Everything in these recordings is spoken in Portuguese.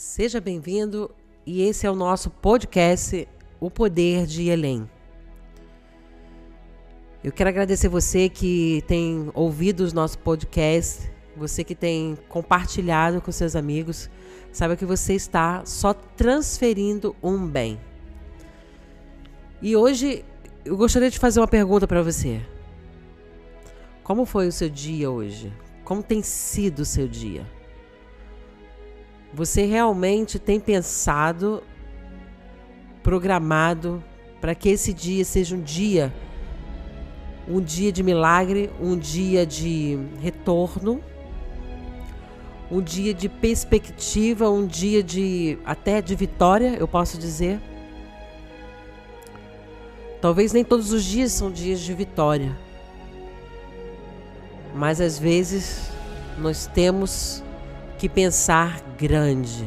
Seja bem-vindo e esse é o nosso podcast O Poder de Elém. Eu quero agradecer você que tem ouvido os nossos podcasts, você que tem compartilhado com seus amigos. Saiba que você está só transferindo um bem. E hoje eu gostaria de fazer uma pergunta para você. Como foi o seu dia hoje? Como tem sido o seu dia? Você realmente tem pensado, programado para que esse dia seja um dia, um dia de milagre, um dia de retorno, um dia de perspectiva, um dia de até de vitória, eu posso dizer. Talvez nem todos os dias são dias de vitória, mas às vezes nós temos que pensar grande.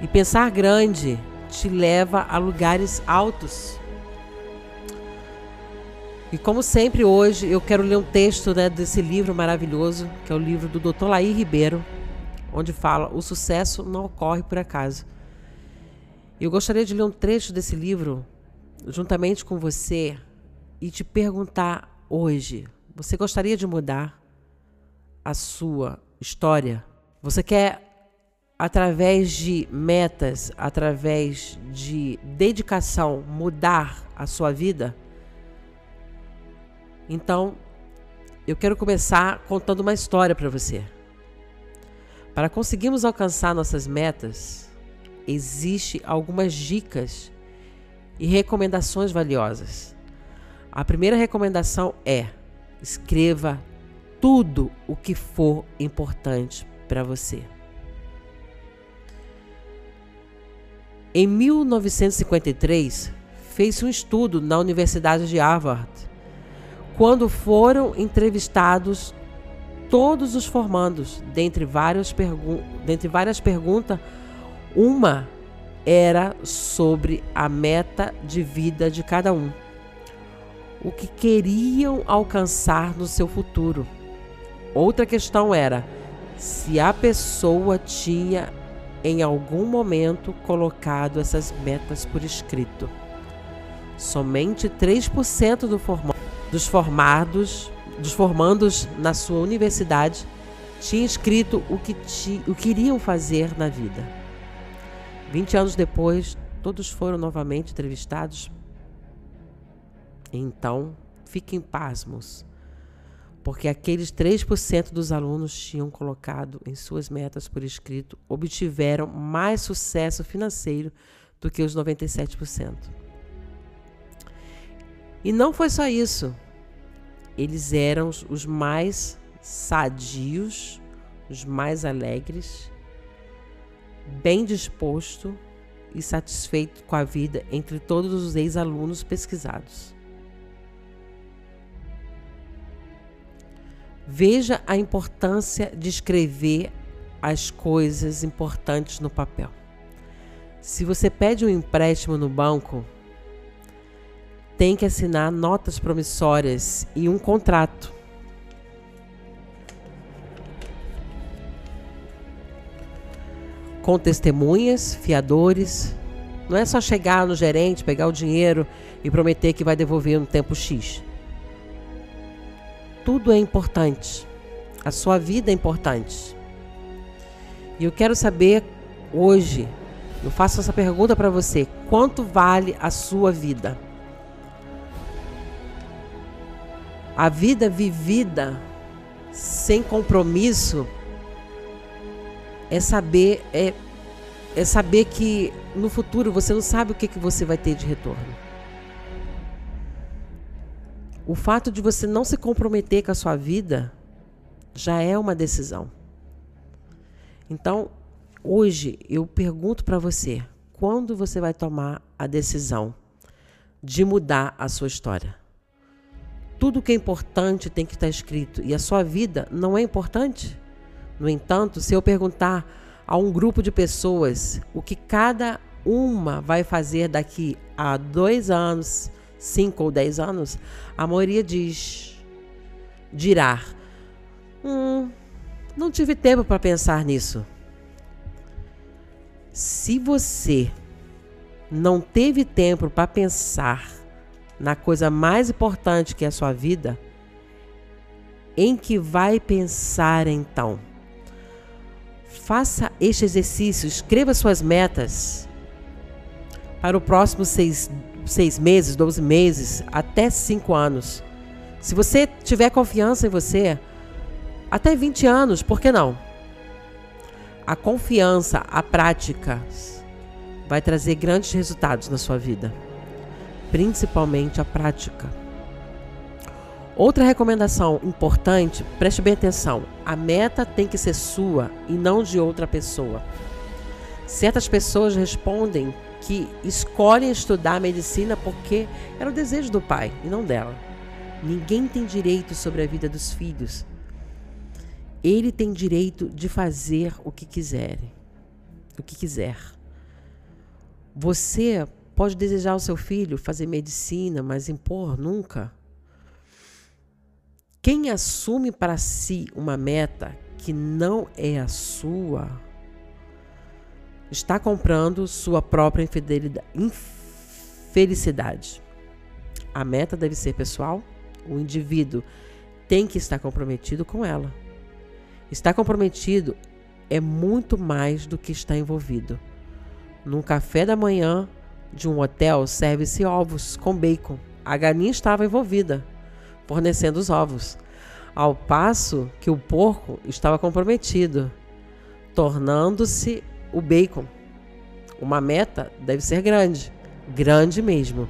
E pensar grande te leva a lugares altos. E como sempre hoje eu quero ler um texto né, desse livro maravilhoso, que é o livro do Dr. Laí Ribeiro, onde fala o sucesso não ocorre por acaso. Eu gostaria de ler um trecho desse livro juntamente com você e te perguntar hoje: você gostaria de mudar? A sua história. Você quer, através de metas, através de dedicação, mudar a sua vida? Então, eu quero começar contando uma história para você. Para conseguirmos alcançar nossas metas, existe algumas dicas e recomendações valiosas. A primeira recomendação é: escreva tudo o que for importante para você. Em 1953, fez um estudo na Universidade de Harvard, quando foram entrevistados todos os formandos, dentre várias, dentre várias perguntas, uma era sobre a meta de vida de cada um. O que queriam alcançar no seu futuro. Outra questão era se a pessoa tinha em algum momento colocado essas metas por escrito. Somente 3% do forma dos formados, dos formandos na sua universidade tinha escrito o que, o que iriam fazer na vida. 20 anos depois, todos foram novamente entrevistados. Então, fiquem pasmos porque aqueles 3% dos alunos tinham colocado em suas metas por escrito obtiveram mais sucesso financeiro do que os 97%. E não foi só isso. Eles eram os mais sadios, os mais alegres, bem disposto e satisfeito com a vida entre todos os ex-alunos pesquisados. Veja a importância de escrever as coisas importantes no papel. Se você pede um empréstimo no banco, tem que assinar notas promissórias e um contrato. Com testemunhas, fiadores. Não é só chegar no gerente, pegar o dinheiro e prometer que vai devolver no tempo X tudo é importante. A sua vida é importante. E eu quero saber hoje, eu faço essa pergunta para você: quanto vale a sua vida? A vida vivida sem compromisso é saber é, é saber que no futuro você não sabe o que, que você vai ter de retorno. O fato de você não se comprometer com a sua vida já é uma decisão. Então, hoje eu pergunto para você: quando você vai tomar a decisão de mudar a sua história? Tudo que é importante tem que estar escrito e a sua vida não é importante? No entanto, se eu perguntar a um grupo de pessoas o que cada uma vai fazer daqui a dois anos, 5 ou 10 anos, a maioria diz, dirá, hum, Não tive tempo para pensar nisso. Se você não teve tempo para pensar na coisa mais importante que é a sua vida, em que vai pensar então? Faça este exercício, escreva suas metas para o próximo seis, seis meses, 12 meses, até cinco anos. Se você tiver confiança em você, até 20 anos, por que não? A confiança, a prática, vai trazer grandes resultados na sua vida, principalmente a prática. Outra recomendação importante, preste bem atenção: a meta tem que ser sua e não de outra pessoa. Certas pessoas respondem que escolhem estudar medicina porque era o desejo do pai e não dela. Ninguém tem direito sobre a vida dos filhos. Ele tem direito de fazer o que quiser. O que quiser. Você pode desejar ao seu filho fazer medicina, mas impor nunca. Quem assume para si uma meta que não é a sua, está comprando sua própria infelicidade. A meta deve ser pessoal, o indivíduo tem que estar comprometido com ela. Estar comprometido é muito mais do que estar envolvido. Num café da manhã de um hotel, serve-se ovos com bacon. A galinha estava envolvida, fornecendo os ovos, ao passo que o porco estava comprometido, tornando-se o bacon. Uma meta deve ser grande, grande mesmo.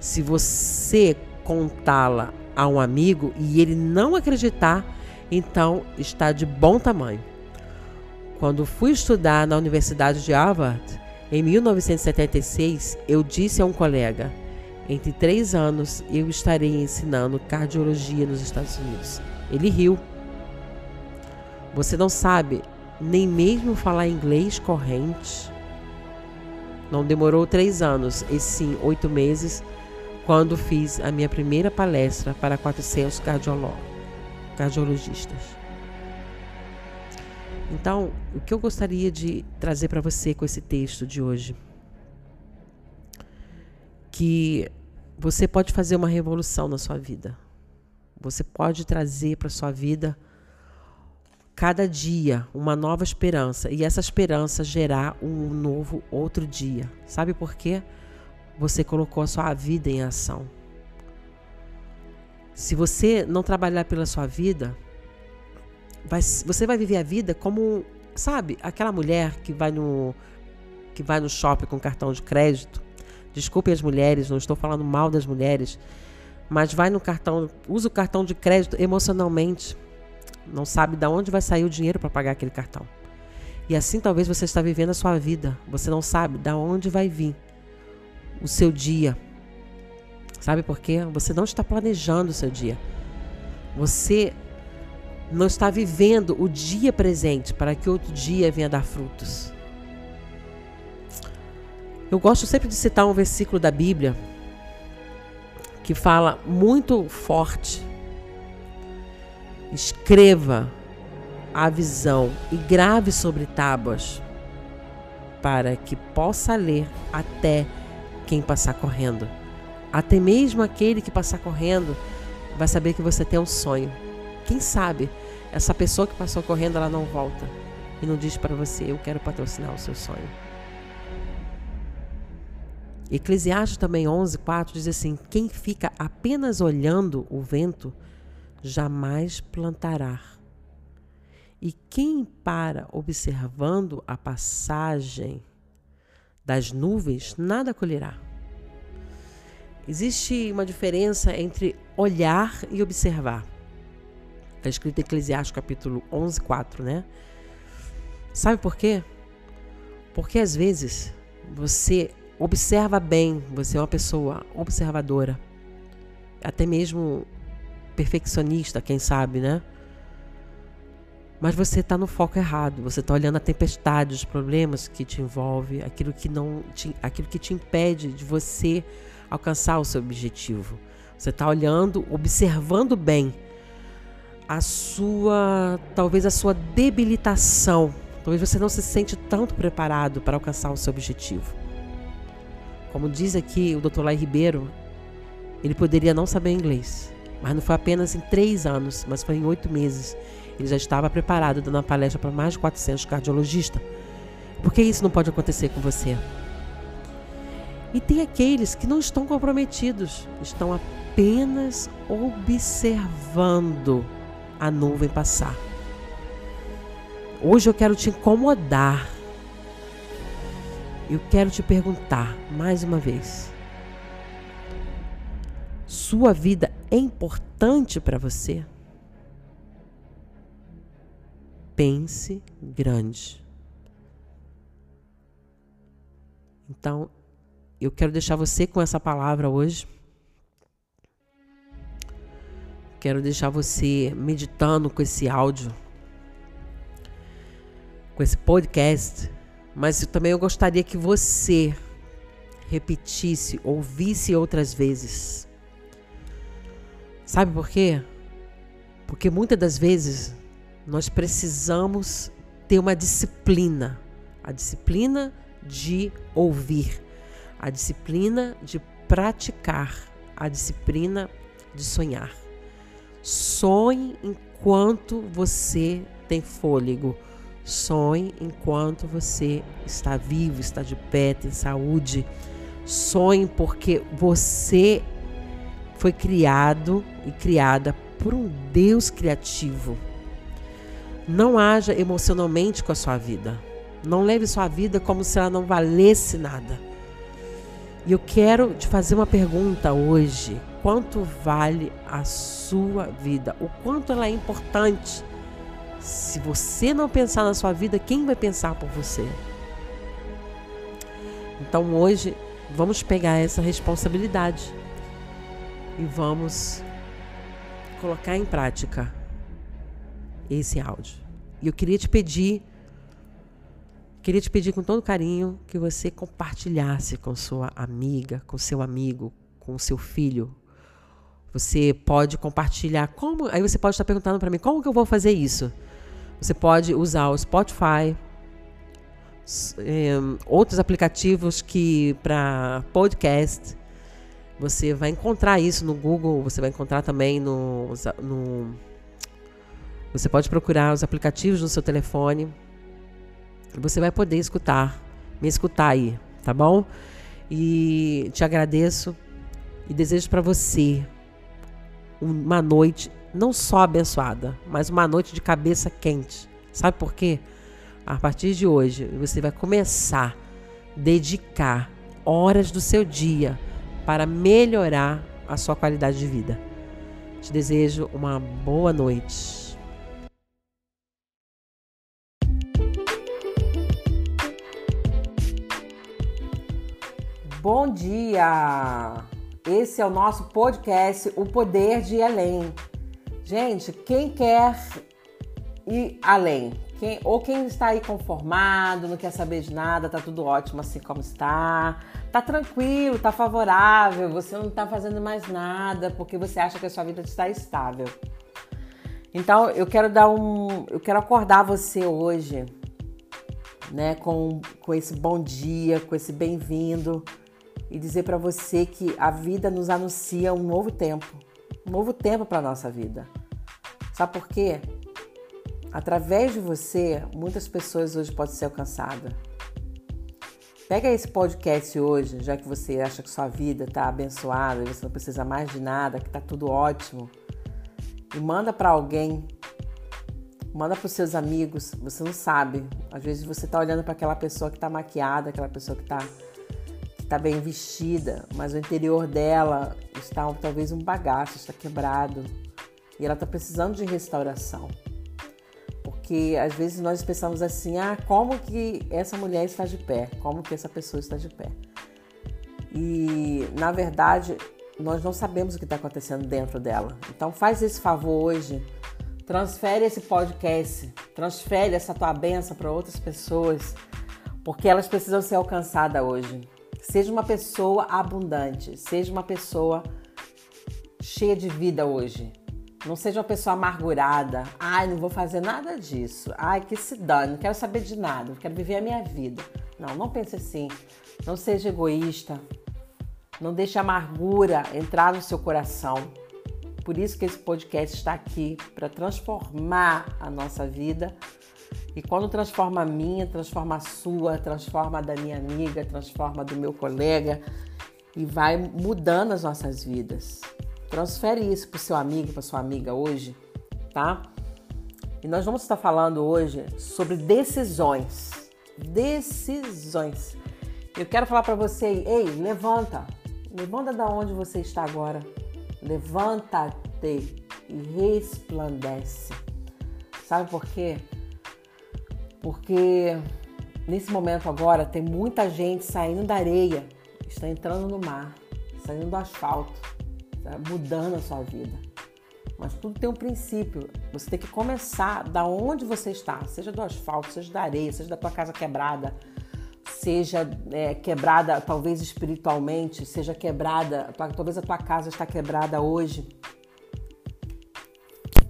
Se você contá-la a um amigo e ele não acreditar, então está de bom tamanho. Quando fui estudar na Universidade de Harvard, em 1976, eu disse a um colega: entre três anos eu estarei ensinando cardiologia nos Estados Unidos. Ele riu. Você não sabe nem mesmo falar inglês corrente. Não demorou três anos, e sim oito meses, quando fiz a minha primeira palestra para 400 cardiologistas. Então, o que eu gostaria de trazer para você com esse texto de hoje? Que você pode fazer uma revolução na sua vida. Você pode trazer para sua vida cada dia uma nova esperança e essa esperança gerar um novo outro dia. Sabe por quê? Você colocou a sua vida em ação. Se você não trabalhar pela sua vida, vai, você vai viver a vida como, sabe, aquela mulher que vai no que vai no shopping com cartão de crédito. Desculpe as mulheres, não estou falando mal das mulheres, mas vai no cartão, usa o cartão de crédito emocionalmente. Não sabe de onde vai sair o dinheiro para pagar aquele cartão. E assim talvez você está vivendo a sua vida. Você não sabe de onde vai vir o seu dia. Sabe por quê? Você não está planejando o seu dia. Você não está vivendo o dia presente para que outro dia venha dar frutos. Eu gosto sempre de citar um versículo da Bíblia que fala muito forte. Escreva a visão e grave sobre tábuas para que possa ler até quem passar correndo. Até mesmo aquele que passar correndo vai saber que você tem um sonho quem sabe essa pessoa que passou correndo ela não volta e não diz para você: Eu quero patrocinar o seu sonho. Eclesiastes também 11, 4 diz assim: Quem fica apenas olhando o vento jamais plantará. E quem para observando a passagem das nuvens nada colherá. Existe uma diferença entre olhar e observar. Está escrito em Eclesiastes capítulo 11, 4, né? Sabe por quê? Porque às vezes você observa bem, você é uma pessoa observadora, até mesmo perfeccionista, quem sabe, né? Mas você está no foco errado. Você está olhando a tempestade, os problemas que te envolve, aquilo que não, te, aquilo que te impede de você alcançar o seu objetivo. Você está olhando, observando bem a sua, talvez a sua debilitação. Talvez você não se sente tanto preparado para alcançar o seu objetivo. Como diz aqui o Dr. Lai Ribeiro, ele poderia não saber inglês, mas não foi apenas em três anos, mas foi em oito meses. Ele já estava preparado, dando uma palestra para mais de 400 cardiologistas. Por que isso não pode acontecer com você? E tem aqueles que não estão comprometidos, estão apenas observando a nuvem passar. Hoje eu quero te incomodar. Eu quero te perguntar mais uma vez. Sua vida é importante para você? Pense grande. Então, eu quero deixar você com essa palavra hoje. Quero deixar você meditando com esse áudio, com esse podcast. Mas também eu gostaria que você repetisse, ouvisse outras vezes. Sabe por quê? Porque muitas das vezes nós precisamos ter uma disciplina, a disciplina de ouvir a disciplina de praticar, a disciplina de sonhar. Sonhe enquanto você tem fôlego. Sonhe enquanto você está vivo, está de pé, tem saúde. Sonhe porque você foi criado e criada por um Deus criativo. Não haja emocionalmente com a sua vida. Não leve sua vida como se ela não valesse nada. E eu quero te fazer uma pergunta hoje: quanto vale a sua vida? O quanto ela é importante? Se você não pensar na sua vida, quem vai pensar por você? Então hoje vamos pegar essa responsabilidade e vamos colocar em prática esse áudio. E eu queria te pedir Queria te pedir com todo carinho que você compartilhasse com sua amiga, com seu amigo, com seu filho. Você pode compartilhar como. Aí você pode estar perguntando para mim como que eu vou fazer isso. Você pode usar o Spotify, é, outros aplicativos que para podcast. Você vai encontrar isso no Google, você vai encontrar também no, no. Você pode procurar os aplicativos no seu telefone você vai poder escutar, me escutar aí, tá bom? E te agradeço e desejo para você uma noite não só abençoada, mas uma noite de cabeça quente. Sabe por quê? A partir de hoje, você vai começar a dedicar horas do seu dia para melhorar a sua qualidade de vida. Te desejo uma boa noite. Bom dia! Esse é o nosso podcast O Poder de Além. Gente, quem quer ir além, quem, ou quem está aí conformado, não quer saber de nada, tá tudo ótimo assim como está, tá tranquilo, tá favorável, você não tá fazendo mais nada porque você acha que a sua vida está estável. Então, eu quero dar um, eu quero acordar você hoje, né, com, com esse bom dia, com esse bem-vindo e dizer para você que a vida nos anuncia um novo tempo, um novo tempo para nossa vida. Sabe por quê? Através de você, muitas pessoas hoje podem ser alcançadas. Pega esse podcast hoje, já que você acha que sua vida está abençoada, você não precisa mais de nada, que está tudo ótimo, e manda para alguém, manda para os seus amigos. Você não sabe, às vezes você está olhando para aquela pessoa que está maquiada, aquela pessoa que está está bem vestida, mas o interior dela está talvez um bagaço, está quebrado e ela está precisando de restauração. Porque às vezes nós pensamos assim: ah, como que essa mulher está de pé? Como que essa pessoa está de pé? E na verdade nós não sabemos o que está acontecendo dentro dela. Então faz esse favor hoje, transfere esse podcast, transfere essa tua benção para outras pessoas, porque elas precisam ser alcançadas hoje. Seja uma pessoa abundante, seja uma pessoa cheia de vida hoje. Não seja uma pessoa amargurada. Ai, não vou fazer nada disso. Ai, que se dane, não quero saber de nada, quero viver a minha vida. Não, não pense assim. Não seja egoísta. Não deixe a amargura entrar no seu coração. Por isso que esse podcast está aqui para transformar a nossa vida. E quando transforma a minha, transforma a sua, transforma a da minha amiga, transforma a do meu colega e vai mudando as nossas vidas. Transfere isso para seu amigo, para sua amiga hoje, tá? E nós vamos estar falando hoje sobre decisões. Decisões. Eu quero falar para você, ei, levanta. Levanta da onde você está agora. Levanta-te e resplandece. Sabe por quê? Porque nesse momento agora tem muita gente saindo da areia, está entrando no mar, saindo do asfalto tá mudando a sua vida. Mas tudo tem um princípio. Você tem que começar da onde você está, seja do asfalto, seja da areia, seja da tua casa quebrada, seja é, quebrada talvez espiritualmente, seja quebrada, talvez a tua casa está quebrada hoje.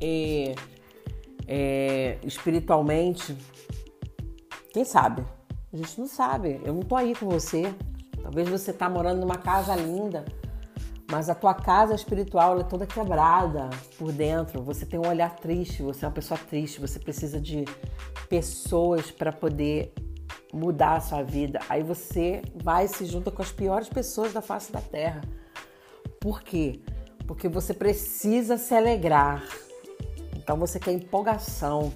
E, é, espiritualmente, quem sabe? A gente não sabe. Eu não tô aí com você. Talvez você tá morando numa casa linda, mas a tua casa espiritual é toda quebrada por dentro. Você tem um olhar triste, você é uma pessoa triste, você precisa de pessoas para poder mudar a sua vida. Aí você vai e se junta com as piores pessoas da face da terra. Por quê? Porque você precisa se alegrar. Então você quer empolgação.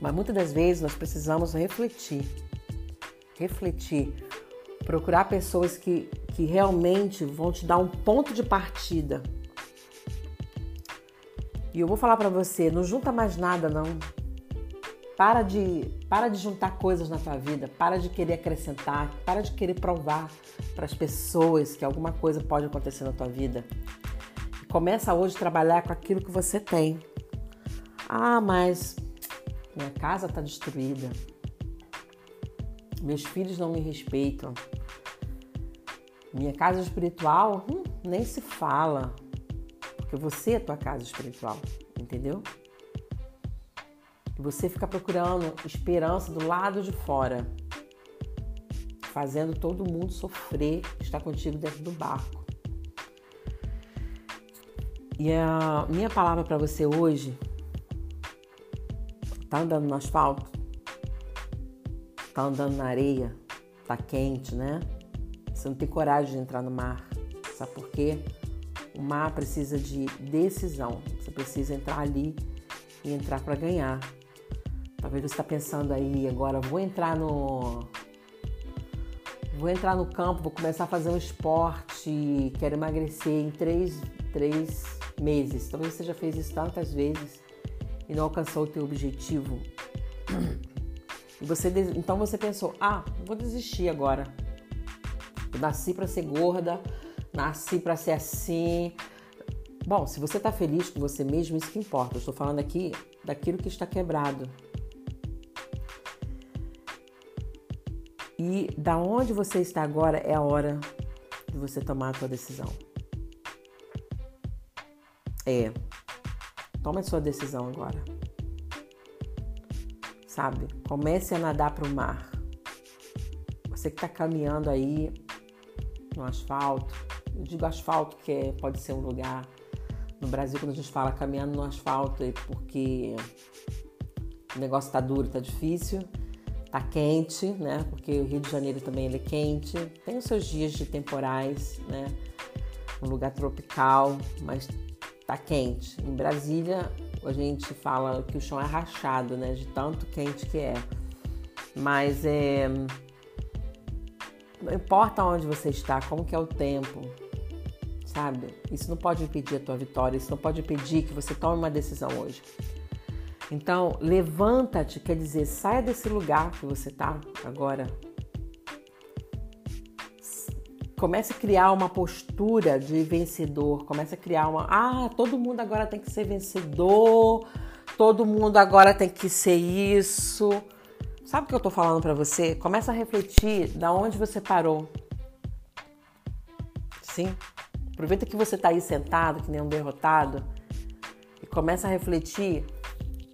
Mas muitas das vezes nós precisamos refletir. Refletir. Procurar pessoas que que realmente vão te dar um ponto de partida. E eu vou falar para você, não junta mais nada não. Para de, para de juntar coisas na tua vida, para de querer acrescentar, para de querer provar para as pessoas que alguma coisa pode acontecer na tua vida. Começa hoje a trabalhar com aquilo que você tem. Ah, mas minha casa está destruída. Meus filhos não me respeitam. Minha casa espiritual, hum, nem se fala. Porque você é tua casa espiritual, entendeu? E você fica procurando esperança do lado de fora, fazendo todo mundo sofrer, estar contigo dentro do barco. E a minha palavra para você hoje tá andando no asfalto? Tá andando na areia? Tá quente, né? Você não tem coragem de entrar no mar. Sabe por quê? O mar precisa de decisão. Você precisa entrar ali e entrar para ganhar. Talvez você está pensando aí agora, vou entrar no. Vou entrar no campo, vou começar a fazer um esporte, quero emagrecer em três, três meses. Talvez você já fez isso tantas vezes e não alcançou o teu objetivo. E você, então você pensou, ah, vou desistir agora. Eu nasci para ser gorda, nasci para ser assim. Bom, se você está feliz com você mesmo, isso que importa. Eu estou falando aqui daquilo que está quebrado. E da onde você está agora é a hora de você tomar a sua decisão. É. Toma a sua decisão agora. Sabe? Comece a nadar para o mar. Você que está caminhando aí no asfalto. Eu digo asfalto que é, pode ser um lugar. No Brasil, quando a gente fala caminhando no asfalto, é porque o negócio está duro, está difícil, está quente, né? Porque o Rio de Janeiro também ele é quente. Tem os seus dias de temporais, né? Um lugar tropical, mas está quente. Em Brasília, a gente fala que o chão é rachado, né? De tanto quente que é. Mas é não importa onde você está, como que é o tempo, sabe? Isso não pode impedir a tua vitória, isso não pode impedir que você tome uma decisão hoje. Então, levanta-te, quer dizer, saia desse lugar que você está agora. Comece a criar uma postura de vencedor, comece a criar uma, ah, todo mundo agora tem que ser vencedor, todo mundo agora tem que ser isso. Sabe o que eu tô falando para você? Começa a refletir da onde você parou. Sim. Aproveita que você tá aí sentado, que nem um derrotado. começa a refletir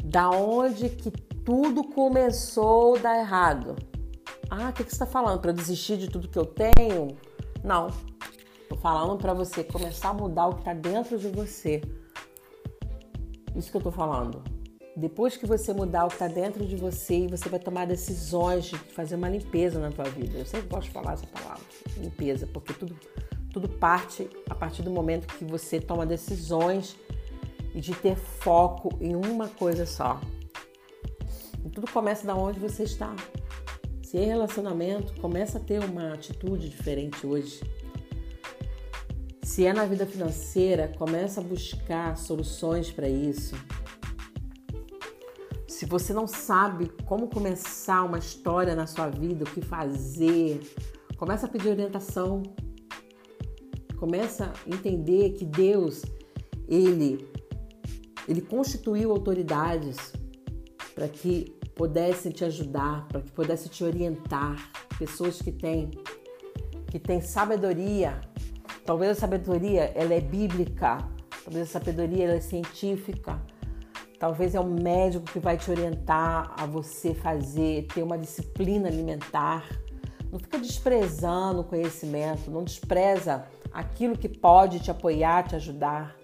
da onde que tudo começou a dar errado. Ah, o que, que você está falando? Para desistir de tudo que eu tenho? Não. Estou falando para você começar a mudar o que está dentro de você. Isso que eu estou falando. Depois que você mudar o que está dentro de você, você vai tomar decisões de fazer uma limpeza na tua vida. Eu sempre gosto de falar essa palavra, limpeza, porque tudo, tudo parte a partir do momento que você toma decisões e de ter foco em uma coisa só. E tudo começa da onde você está. Se é relacionamento, começa a ter uma atitude diferente hoje. Se é na vida financeira, começa a buscar soluções para isso. Se você não sabe como começar uma história na sua vida, o que fazer, começa a pedir orientação. Começa a entender que Deus, ele ele constituiu autoridades para que pudessem te ajudar, para que pudessem te orientar, pessoas que têm que têm sabedoria. Talvez a sabedoria ela é bíblica, talvez a sabedoria ela é científica, Talvez é um médico que vai te orientar a você fazer, ter uma disciplina alimentar. Não fica desprezando o conhecimento, não despreza aquilo que pode te apoiar, te ajudar,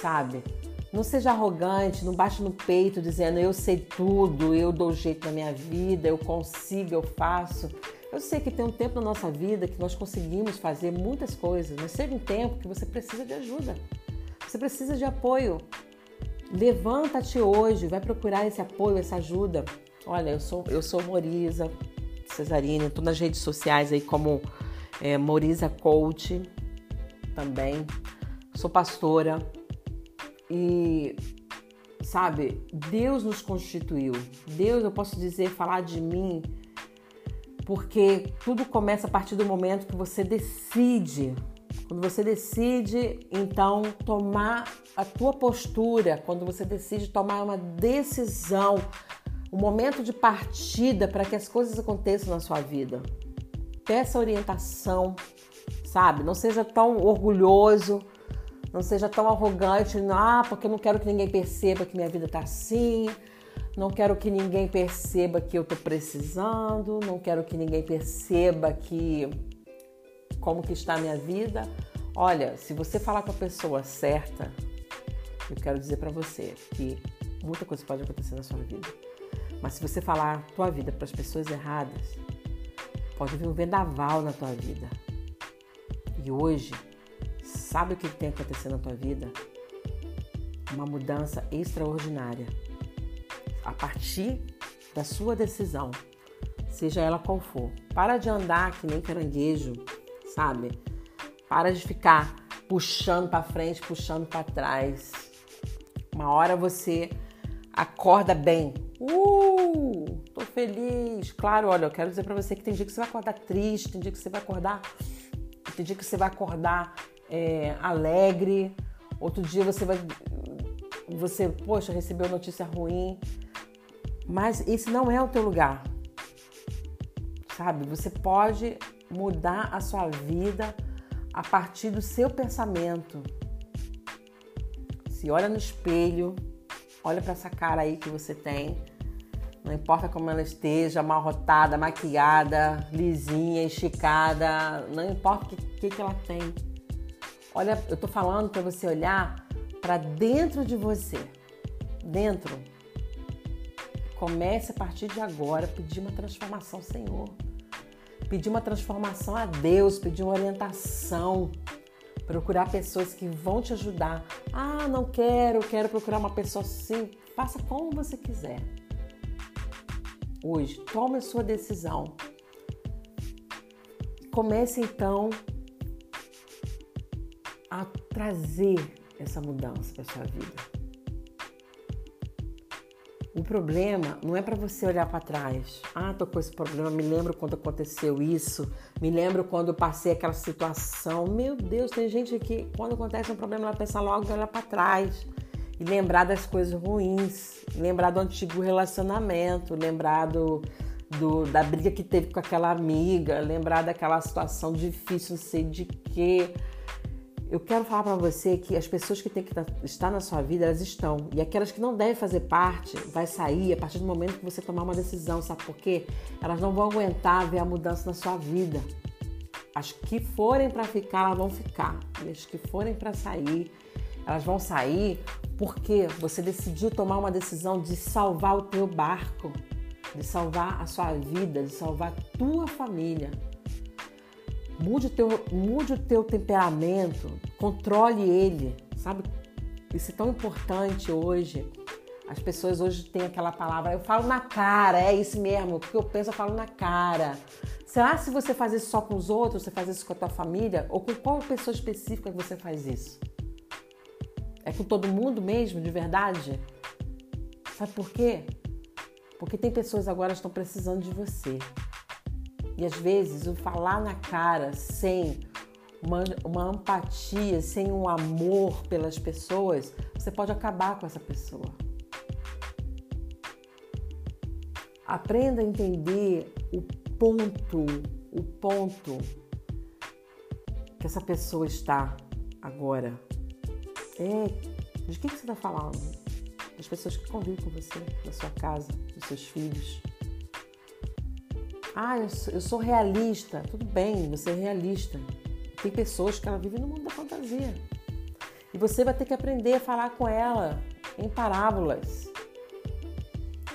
sabe? Não seja arrogante, não baixe no peito dizendo eu sei tudo, eu dou jeito na minha vida, eu consigo, eu faço. Eu sei que tem um tempo na nossa vida que nós conseguimos fazer muitas coisas, mas chega um tempo que você precisa de ajuda. Você precisa de apoio. Levanta-te hoje, vai procurar esse apoio, essa ajuda. Olha, eu sou, eu sou Moriza Cesarina, estou nas redes sociais aí como é, Moriza Coach também. Sou pastora e sabe, Deus nos constituiu. Deus, eu posso dizer, falar de mim, porque tudo começa a partir do momento que você decide quando você decide, então, tomar a tua postura, quando você decide tomar uma decisão, o um momento de partida para que as coisas aconteçam na sua vida. Peça orientação, sabe? Não seja tão orgulhoso, não seja tão arrogante, ah, porque eu não quero que ninguém perceba que minha vida está assim, não quero que ninguém perceba que eu estou precisando, não quero que ninguém perceba que como que está a minha vida. Olha, se você falar com a pessoa certa, eu quero dizer para você que muita coisa pode acontecer na sua vida. Mas se você falar a tua vida para as pessoas erradas, pode vir um vendaval na tua vida. E hoje, sabe o que tem acontecido na tua vida? Uma mudança extraordinária. A partir da sua decisão, seja ela qual for. Para de andar que nem caranguejo sabe? Para de ficar puxando para frente, puxando para trás. Uma hora você acorda bem. Uh, tô feliz. Claro, olha, eu quero dizer para você que tem dia que você vai acordar triste, tem dia que você vai acordar, tem dia que você vai acordar é, alegre. Outro dia você vai, você, poxa, recebeu notícia ruim. Mas esse não é o teu lugar. Sabe? Você pode mudar a sua vida a partir do seu pensamento. Se olha no espelho, olha para essa cara aí que você tem. Não importa como ela esteja, amarrotada, maquiada, lisinha, esticada, não importa o que, que, que ela tem. Olha, eu tô falando para você olhar para dentro de você. Dentro. Comece a partir de agora a pedir uma transformação, Senhor pedir uma transformação a Deus, pedir uma orientação, procurar pessoas que vão te ajudar. Ah, não quero, quero procurar uma pessoa assim. Faça como você quiser. Hoje, tome a sua decisão. Comece então a trazer essa mudança para sua vida. O problema não é para você olhar para trás. Ah, tô com esse problema, me lembro quando aconteceu isso, me lembro quando passei aquela situação. Meu Deus, tem gente que quando acontece um problema ela pensa logo olhar para trás e lembrar das coisas ruins, lembrar do antigo relacionamento, lembrar do, do, da briga que teve com aquela amiga, lembrar daquela situação difícil, não sei de quê. Eu quero falar para você que as pessoas que têm que estar na sua vida, elas estão. E aquelas que não devem fazer parte, vai sair a partir do momento que você tomar uma decisão. Sabe por quê? Elas não vão aguentar ver a mudança na sua vida. As que forem para ficar, elas vão ficar. E as que forem para sair, elas vão sair porque você decidiu tomar uma decisão de salvar o teu barco, de salvar a sua vida, de salvar a tua família. Mude o teu, mude o teu temperamento, controle ele, sabe? Isso é tão importante hoje. As pessoas hoje têm aquela palavra, eu falo na cara, é isso mesmo, o que eu penso eu falo na cara. Será se você faz isso só com os outros, você faz isso com a tua família? Ou com qual pessoa específica que você faz isso? É com todo mundo mesmo, de verdade? Sabe por quê? Porque tem pessoas agora que estão precisando de você. E às vezes o falar na cara sem uma, uma empatia, sem um amor pelas pessoas, você pode acabar com essa pessoa. Aprenda a entender o ponto, o ponto que essa pessoa está agora. É, de que, que você está falando? Das pessoas que convivem com você, da sua casa, dos seus filhos. Ah, eu sou, eu sou realista. Tudo bem, você é realista. Tem pessoas que ela vive no mundo da fantasia. E você vai ter que aprender a falar com ela em parábolas.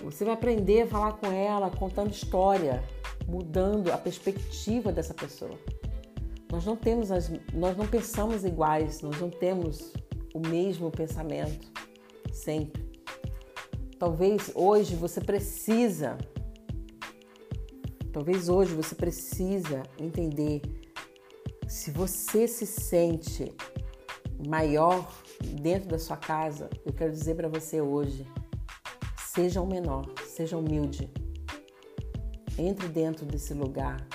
Você vai aprender a falar com ela contando história, mudando a perspectiva dessa pessoa. Nós não temos as, nós não pensamos iguais, nós não temos o mesmo pensamento sempre. Talvez hoje você precisa Talvez hoje você precisa entender se você se sente maior dentro da sua casa, eu quero dizer para você hoje, seja o menor, seja humilde. Entre dentro desse lugar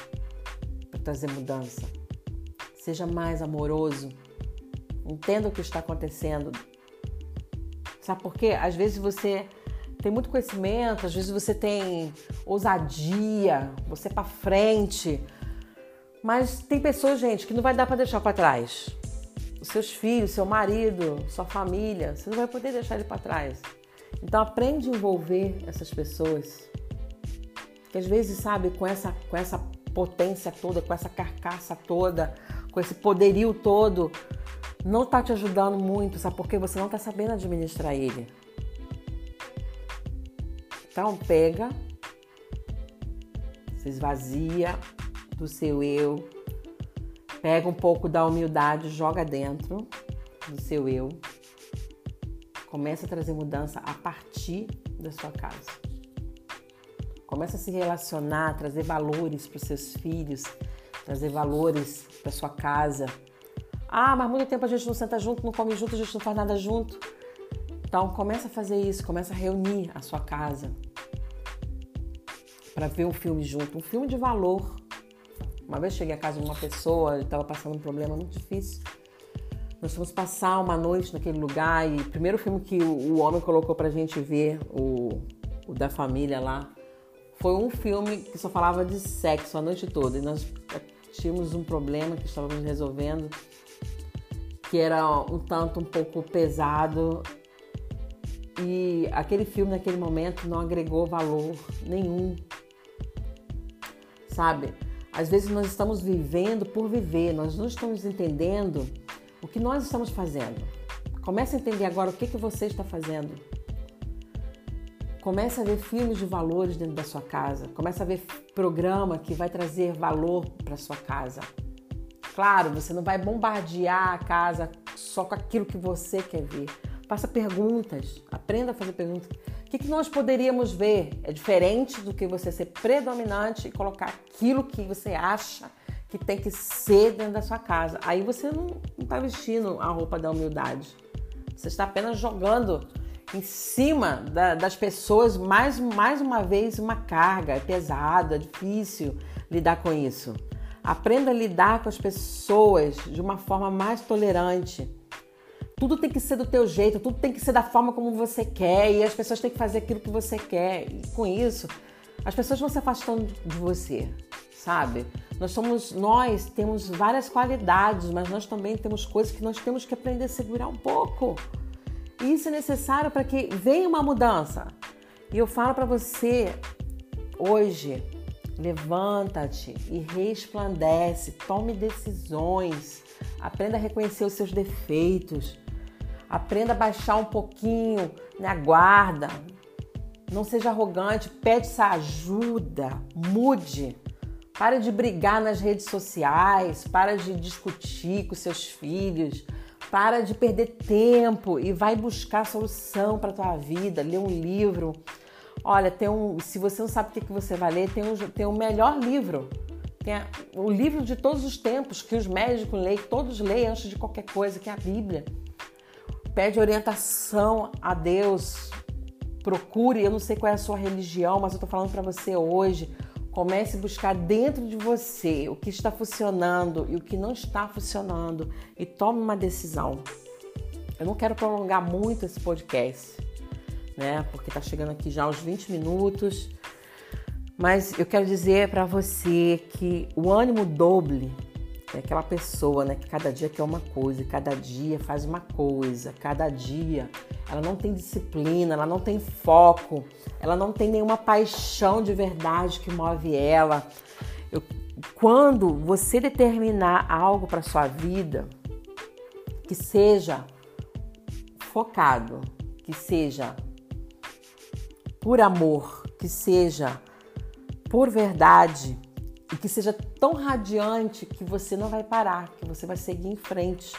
para trazer mudança. Seja mais amoroso. Entenda o que está acontecendo. Sabe por quê? Às vezes você tem muito conhecimento, às vezes você tem ousadia, você é para frente. Mas tem pessoas, gente, que não vai dar para deixar para trás. Os seus filhos, seu marido, sua família, você não vai poder deixar ele para trás. Então aprende a envolver essas pessoas. Que às vezes, sabe, com essa com essa potência toda, com essa carcaça toda, com esse poderio todo, não está te ajudando muito, sabe? Porque você não está sabendo administrar ele. Então pega, se esvazia do seu eu, pega um pouco da humildade, joga dentro do seu eu, começa a trazer mudança a partir da sua casa. Começa a se relacionar, trazer valores para os seus filhos, trazer valores para sua casa. Ah, mas muito tempo a gente não senta junto, não come junto, a gente não faz nada junto. Então começa a fazer isso, começa a reunir a sua casa para ver um filme junto, um filme de valor. Uma vez cheguei à casa de uma pessoa, estava passando um problema muito difícil. Nós fomos passar uma noite naquele lugar e o primeiro filme que o, homem colocou pra gente ver, o, o da família lá, foi um filme que só falava de sexo a noite toda. E nós tínhamos um problema que estávamos resolvendo, que era um tanto um pouco pesado e aquele filme naquele momento não agregou valor nenhum, sabe? Às vezes nós estamos vivendo por viver, nós não estamos entendendo o que nós estamos fazendo. Comece a entender agora o que, que você está fazendo. Comece a ver filmes de valores dentro da sua casa. Comece a ver programa que vai trazer valor para sua casa. Claro, você não vai bombardear a casa só com aquilo que você quer ver Faça perguntas, aprenda a fazer perguntas. O que, que nós poderíamos ver? É diferente do que você ser predominante e colocar aquilo que você acha que tem que ser dentro da sua casa. Aí você não está vestindo a roupa da humildade. Você está apenas jogando em cima da, das pessoas mais, mais uma vez uma carga. É pesado, é difícil lidar com isso. Aprenda a lidar com as pessoas de uma forma mais tolerante tudo tem que ser do teu jeito, tudo tem que ser da forma como você quer e as pessoas têm que fazer aquilo que você quer. E com isso, as pessoas vão se afastando de você, sabe? Nós somos, nós temos várias qualidades, mas nós também temos coisas que nós temos que aprender a segurar um pouco. E isso é necessário para que venha uma mudança. E eu falo para você hoje, levanta-te e resplandece, tome decisões, aprenda a reconhecer os seus defeitos, aprenda a baixar um pouquinho na guarda, não seja arrogante, pede essa ajuda, mude. Para de brigar nas redes sociais, para de discutir com seus filhos, para de perder tempo e vai buscar solução para a tua vida, lê um livro. Olha, tem um, se você não sabe o que você vai ler, tem um, tem um melhor livro. Tem a, o livro de todos os tempos que os médicos leem, todos leem antes de qualquer coisa, que é a Bíblia. Pede orientação a Deus. Procure, eu não sei qual é a sua religião, mas eu estou falando para você hoje Comece a buscar dentro de você o que está funcionando e o que não está funcionando e tome uma decisão. Eu não quero prolongar muito esse podcast, né? Porque está chegando aqui já aos 20 minutos. Mas eu quero dizer para você que o ânimo doble é aquela pessoa, né, que cada dia quer uma coisa, cada dia faz uma coisa, cada dia ela não tem disciplina, ela não tem foco, ela não tem nenhuma paixão de verdade que move ela. Eu, quando você determinar algo para sua vida que seja focado, que seja por amor, que seja por verdade, e que seja tão radiante que você não vai parar, que você vai seguir em frente.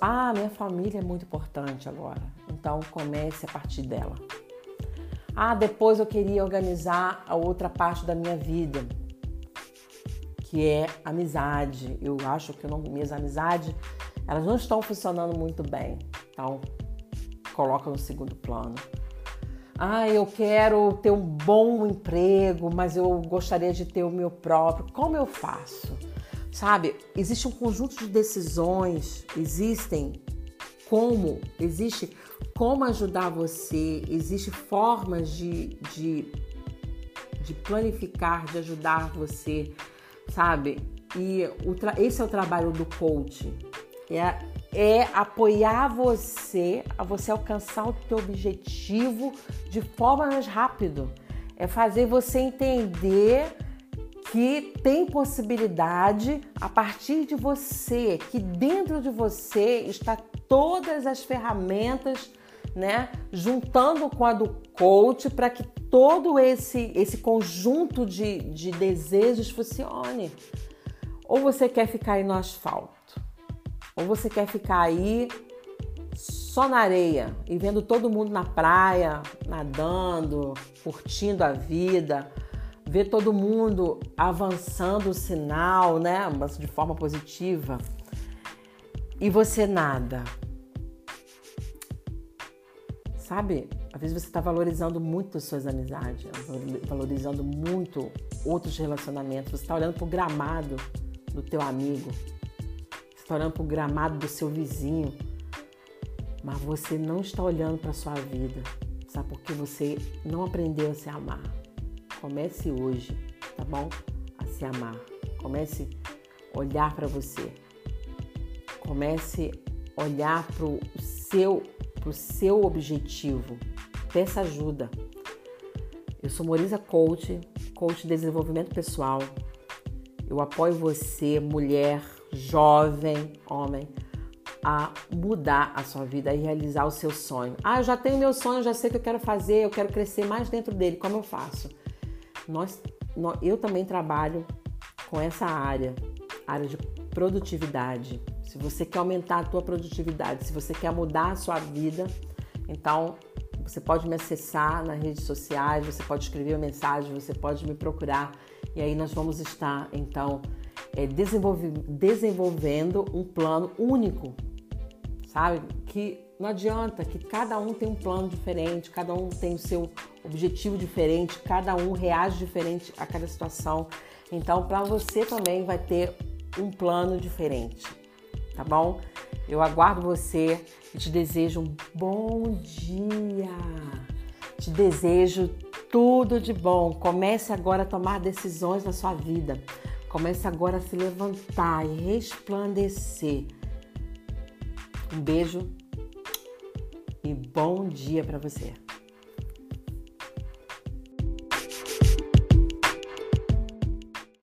Ah, minha família é muito importante agora, então comece a partir dela. Ah, depois eu queria organizar a outra parte da minha vida, que é amizade. Eu acho que não, minhas amizades elas não estão funcionando muito bem, então coloca no segundo plano. Ah, eu quero ter um bom emprego, mas eu gostaria de ter o meu próprio. Como eu faço? Sabe, existe um conjunto de decisões, existem como, existe como ajudar você, existe formas de, de, de planificar, de ajudar você, sabe? E o, esse é o trabalho do coach. É é apoiar você a você alcançar o teu objetivo de forma mais rápido. É fazer você entender que tem possibilidade a partir de você, que dentro de você está todas as ferramentas, né, juntando com a do coach para que todo esse esse conjunto de, de desejos funcione. Ou você quer ficar aí no asfalto? Ou você quer ficar aí só na areia e vendo todo mundo na praia, nadando, curtindo a vida, ver todo mundo avançando o sinal, né, mas de forma positiva, e você nada. Sabe? Às vezes você está valorizando muito as suas amizades, valorizando muito outros relacionamentos. Você está olhando para o gramado do teu amigo, olhando para o gramado do seu vizinho, mas você não está olhando para a sua vida, sabe? Porque você não aprendeu a se amar. Comece hoje, tá bom? A se amar. Comece a olhar para você. Comece a olhar para o seu, pro seu objetivo. Peça ajuda. Eu sou Morisa Coach, coach de desenvolvimento pessoal. Eu apoio você, mulher, jovem, homem, a mudar a sua vida e realizar o seu sonho. Ah, eu já tenho meu sonho, já sei o que eu quero fazer, eu quero crescer mais dentro dele. Como eu faço? Nós, nós, eu também trabalho com essa área, área de produtividade. Se você quer aumentar a tua produtividade, se você quer mudar a sua vida, então você pode me acessar nas redes sociais, você pode escrever uma mensagem, você pode me procurar e aí nós vamos estar então é, desenvolve, desenvolvendo um plano único, sabe? Que não adianta, que cada um tem um plano diferente, cada um tem o seu objetivo diferente, cada um reage diferente a cada situação. Então, para você também vai ter um plano diferente, tá bom? Eu aguardo você e te desejo um bom dia. Te desejo tudo de bom. Comece agora a tomar decisões na sua vida. Comece agora a se levantar e resplandecer. Um beijo e bom dia para você.